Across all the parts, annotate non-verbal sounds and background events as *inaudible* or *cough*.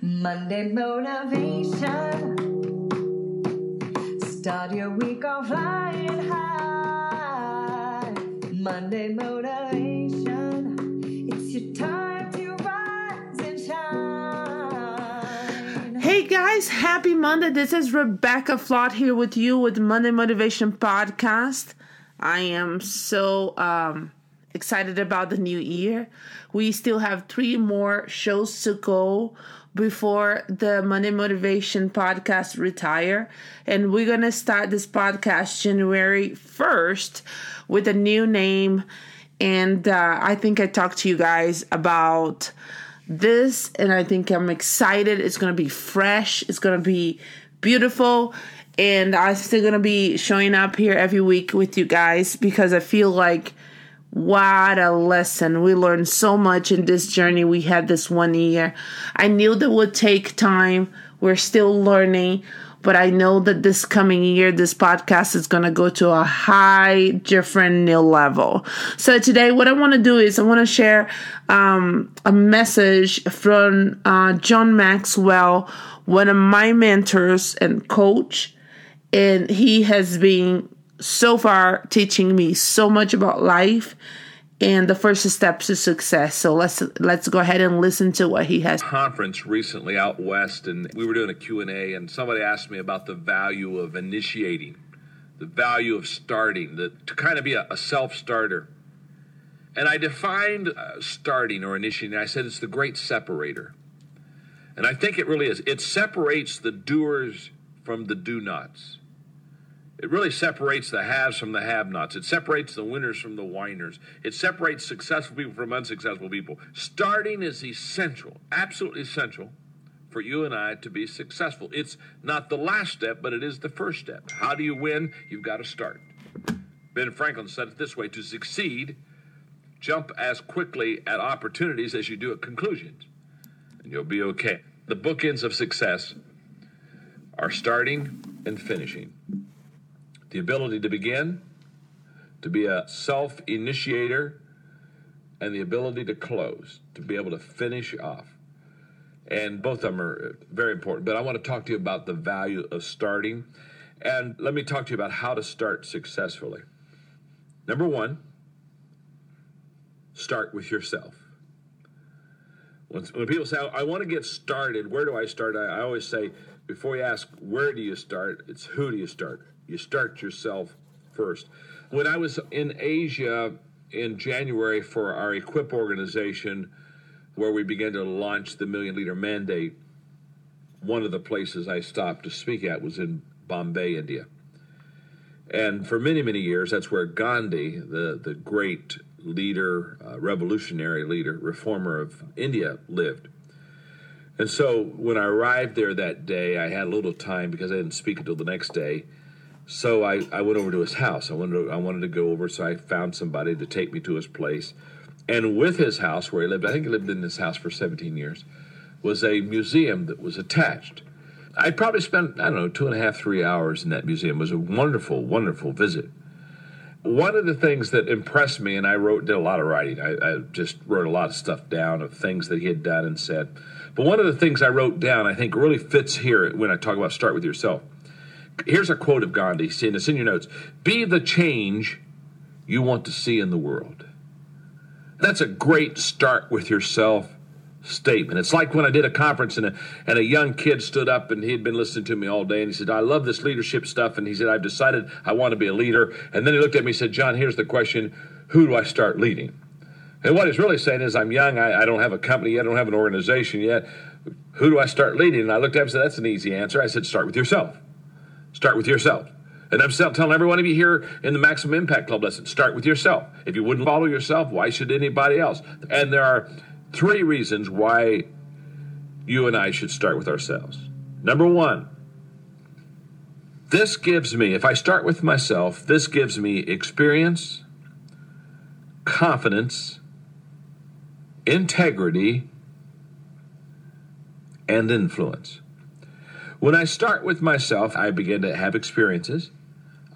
Monday motivation. Start your week off flying high. Monday motivation. It's your time to rise and shine. Hey guys, happy Monday. This is Rebecca Flott here with you with Monday Motivation Podcast. I am so um, excited about the new year. We still have three more shows to go before the Monday Motivation Podcast retire. And we're to start this podcast January 1st with a new name. And uh, I think I talked to you guys about this, and I think I'm excited. It's to be fresh, it's to be beautiful. And I'm still to be showing up here every week with you guys because I feel like what a lesson. We learned so much in this journey we had this one year. I knew that would take time. We're still learning, but I know that this coming year, this podcast is going to go to a high, different new level. So today, what I want to do is I want to share um, a message from uh, John Maxwell, one of my mentors and coach, and he has been so far teaching me so much about life and the first steps to success. So let's let's go ahead and listen to what he has. Conference recently out west, and we were doing a Q and A, and somebody asked me about the value of initiating, the value of starting, the, to kind of be a, a self starter. And I defined uh, starting or initiating. I said it's the great separator, and I think it really is. It separates the doers from the do nots. It really separates the haves from the have nots. It separates the winners from the whiners. It separates successful people from unsuccessful people. Starting is essential, absolutely essential for you and I to be successful. It's not the last step, but it is the first step. How do you win? You've got to start. Ben Franklin said it this way to succeed, jump as quickly at opportunities as you do at conclusions, and you'll be okay. The bookends of success are starting and finishing the ability to begin, to be a self initiator, and the ability to close, to be able to finish off. And both of them are uh, very important. But I want to talk to you about the value of starting. And let me talk to you about how to start successfully. Number one, start with yourself. When, when people say, I want to get started, where do I start? I, I always say, before you ask, where do you start? It's who do you start? You start yourself first. When I was in Asia in January for our Equip organization, where we began to launch the Million Leader Mandate, one of the places I stopped to speak at was in Bombay, India. And for many, many years, that's where Gandhi, the, the great leader, uh, revolutionary leader, reformer of India, lived. And so when I arrived there that day, I had a little time because I didn't speak until the next day. So I, I went over to his house. I wanted to, I wanted to go over, so I found somebody to take me to his place. And with his house, where he lived, I think he lived in this house for 17 years, was a museum that was attached. I probably spent, I don't know, two and a half, three hours in that museum. It was a wonderful, wonderful visit. One of the things that impressed me, and I wrote, did a lot of writing, I, I just wrote a lot of stuff down of things that he had done and said. But one of the things I wrote down, I think really fits here when I talk about start with yourself here's a quote of Gandhi, and it's in your notes Be the change you want to see in the world. That's a great start with yourself statement. It's like when I did a conference and a, and a young kid stood up and he'd been listening to me all day and he said, I love this leadership stuff. And he said, I've decided I want to be a leader. And then he looked at me and said, John, here's the question Who do I start leading? And what he's really saying is, I'm young, I, I don't have a company yet, I don't have an organization yet. Who do I start leading? And I looked at him and said, That's an easy answer. I said, Start with yourself. Start with yourself. And I'm telling every one of you here in the Maximum Impact Club lesson, start with yourself. If you wouldn't follow yourself, why should anybody else? And there are three reasons why you and I should start with ourselves. Number one, this gives me, if I start with myself, this gives me experience, confidence, integrity, and influence. When I start with myself, I begin to have experiences.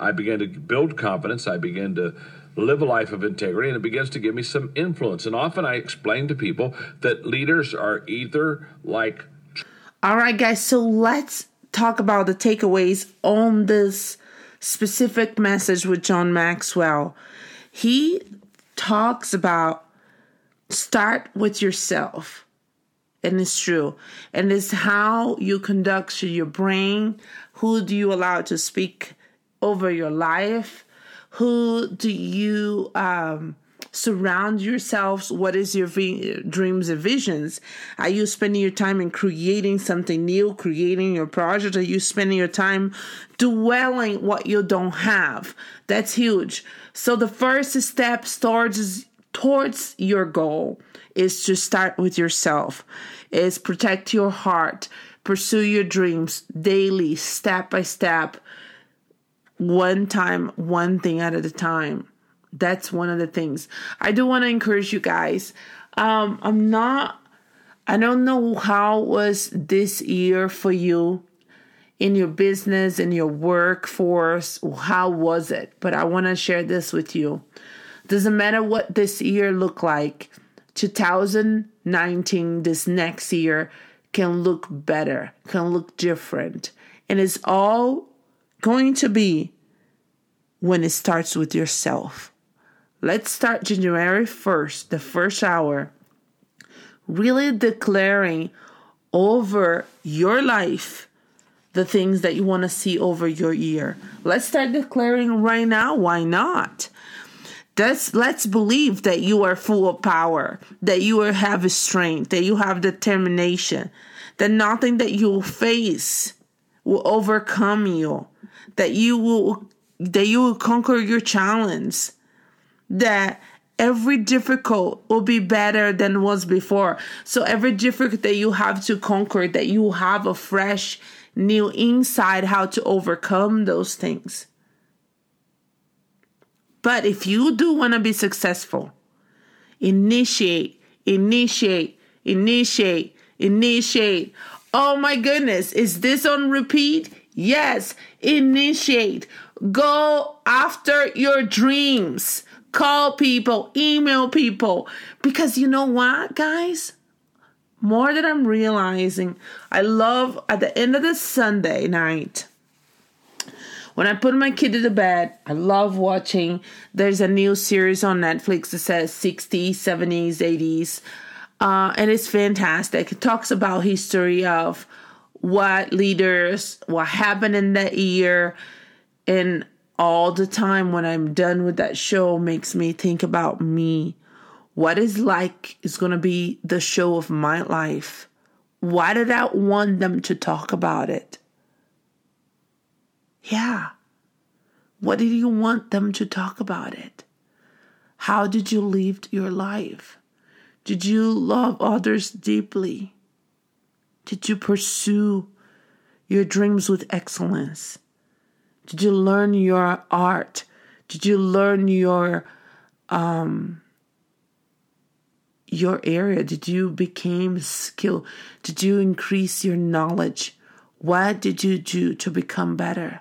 I begin to build confidence. I begin to live a life of integrity, and it begins to give me some influence. And often I explain to people that leaders are either like All right, guys, so let's talk about the takeaways on this specific message with John Maxwell. He talks about start with yourself. And it's true. And it's how you conduct your brain. Who do you allow to speak over your life? Who do you um, surround yourselves what is your dreams and visions are you spending your time in creating something new creating your project are you spending your time dwelling what you don't have that's huge so the first step towards towards your goal is to start with yourself is protect your heart pursue your dreams daily step by step one time one thing at a time that's one of the things I do want to encourage you guys. Um, I'm not, I don't know how was this year for you in your business, in your workforce. How was it? But I want to share this with you. Doesn't matter what this year look like, 2019, this next year, can look better, can look different. And it's all going to be when it starts with yourself. Let's start January 1st, the first hour, really declaring over your life the things that you want to see over your year. Let's start declaring right now. Why not? Let's let's believe that you are full of power, that you have strength, that you have determination, that nothing that you face will overcome you, that you will that you will conquer your challenge that every difficult will be better than was before. So every difficult that you have to conquer, that you have a fresh new insight how to overcome those things. But if you do want to be successful, initiate, initiate, initiate, initiate. Oh my goodness, is this on repeat? Yes, initiate. Go after your dreams call people, email people. Because you know what, guys? More than I'm realizing, I love at the end of the Sunday night, when I put my kid to bed, I love watching. There's a new series on Netflix that says 60s, 70s, 80s. Uh, and it's fantastic. It talks about history of what leaders, what happened in that year, and all the time when I'm done with that show makes me think about me. What is like is going to be the show of my life. Why did I want them to talk about it? Yeah. What did you want them to talk about it? How did you live your life? Did you love others deeply? Did you pursue your dreams with excellence? Did you learn your art? Did you learn your um your area? Did you become skill? Did you increase your knowledge? What did you do to become better?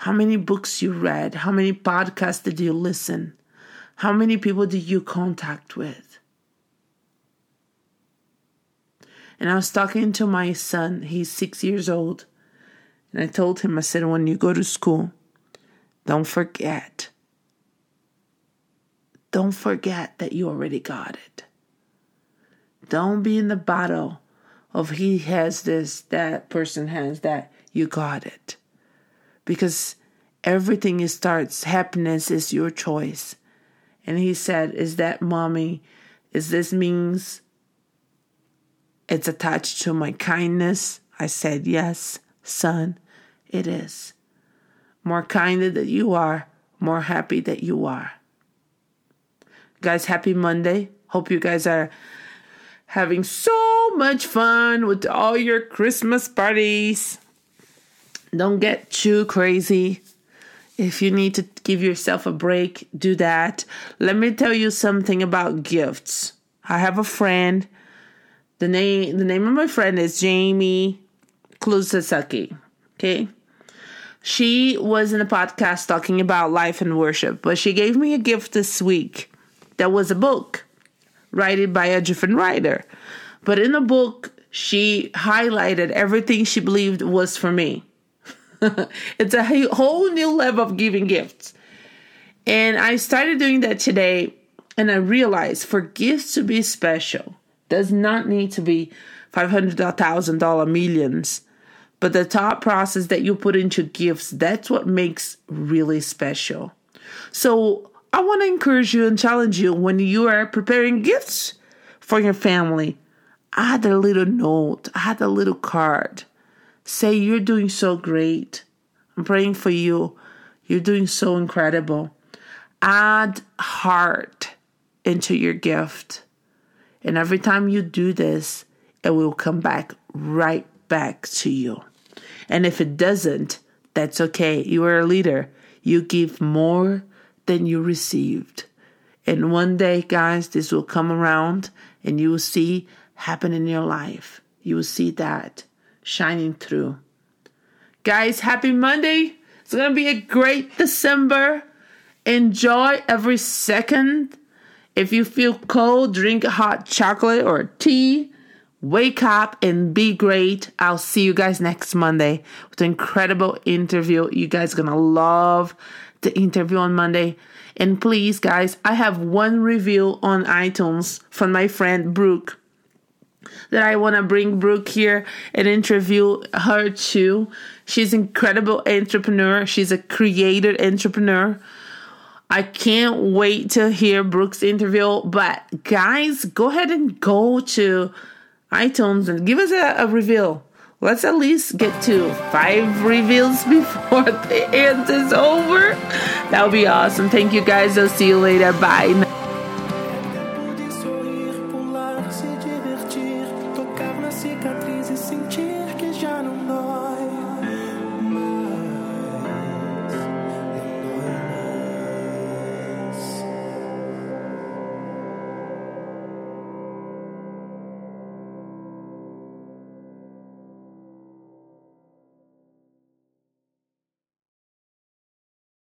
How many books you read? How many podcasts did you listen? How many people did you contact with? And I was talking to my son, he's six years old, and I told him, I said, when you go to school, don't forget. Don't forget that you already got it. Don't be in the battle of he has this, that person has that. You got it. Because everything starts, happiness is your choice. And he said, Is that mommy? Is this means it's attached to my kindness? I said, Yes. Son, it is. More kinder that you are, more happy that you are. Guys, happy Monday. Hope you guys are having so much fun with all your Christmas parties. Don't get too crazy. If you need to give yourself a break, do that. Let me tell you something about gifts. I have a friend. The name the name of my friend is Jamie Klusasaki. Okay. She was in a podcast talking about life and worship, but she gave me a gift this week that was a book written by a different writer. But in the book, she highlighted everything she believed was for me. *laughs* it's a whole new level of giving gifts. And I started doing that today, and I realized for gifts to be special, does not need to be $500,000 millions. But the thought process that you put into gifts, that's what makes really special. So I want to encourage you and challenge you when you are preparing gifts for your family. Add a little note, add a little card. Say, You're doing so great. I'm praying for you. You're doing so incredible. Add heart into your gift. And every time you do this, it will come back right back to you. And if it doesn't, that's okay. You are a leader. You give more than you received. And one day, guys, this will come around and you will see happen in your life. You will see that shining through. Guys, happy Monday. It's going to be a great December. Enjoy every second. If you feel cold, drink hot chocolate or tea. Wake up and be great. I'll see you guys next Monday with an incredible interview. You guys gonna love the interview on Monday. And please, guys, I have one review on iTunes from my friend Brooke that I want to bring Brooke here and interview her too. She's an incredible entrepreneur. She's a creator entrepreneur. I can't wait to hear Brooke's interview. But guys, go ahead and go to iTunes and give us a, a. Let's at least get to five reviews *laughs* before the end is over. That would be awesome. Thank you guys. I'll see you later. Bye.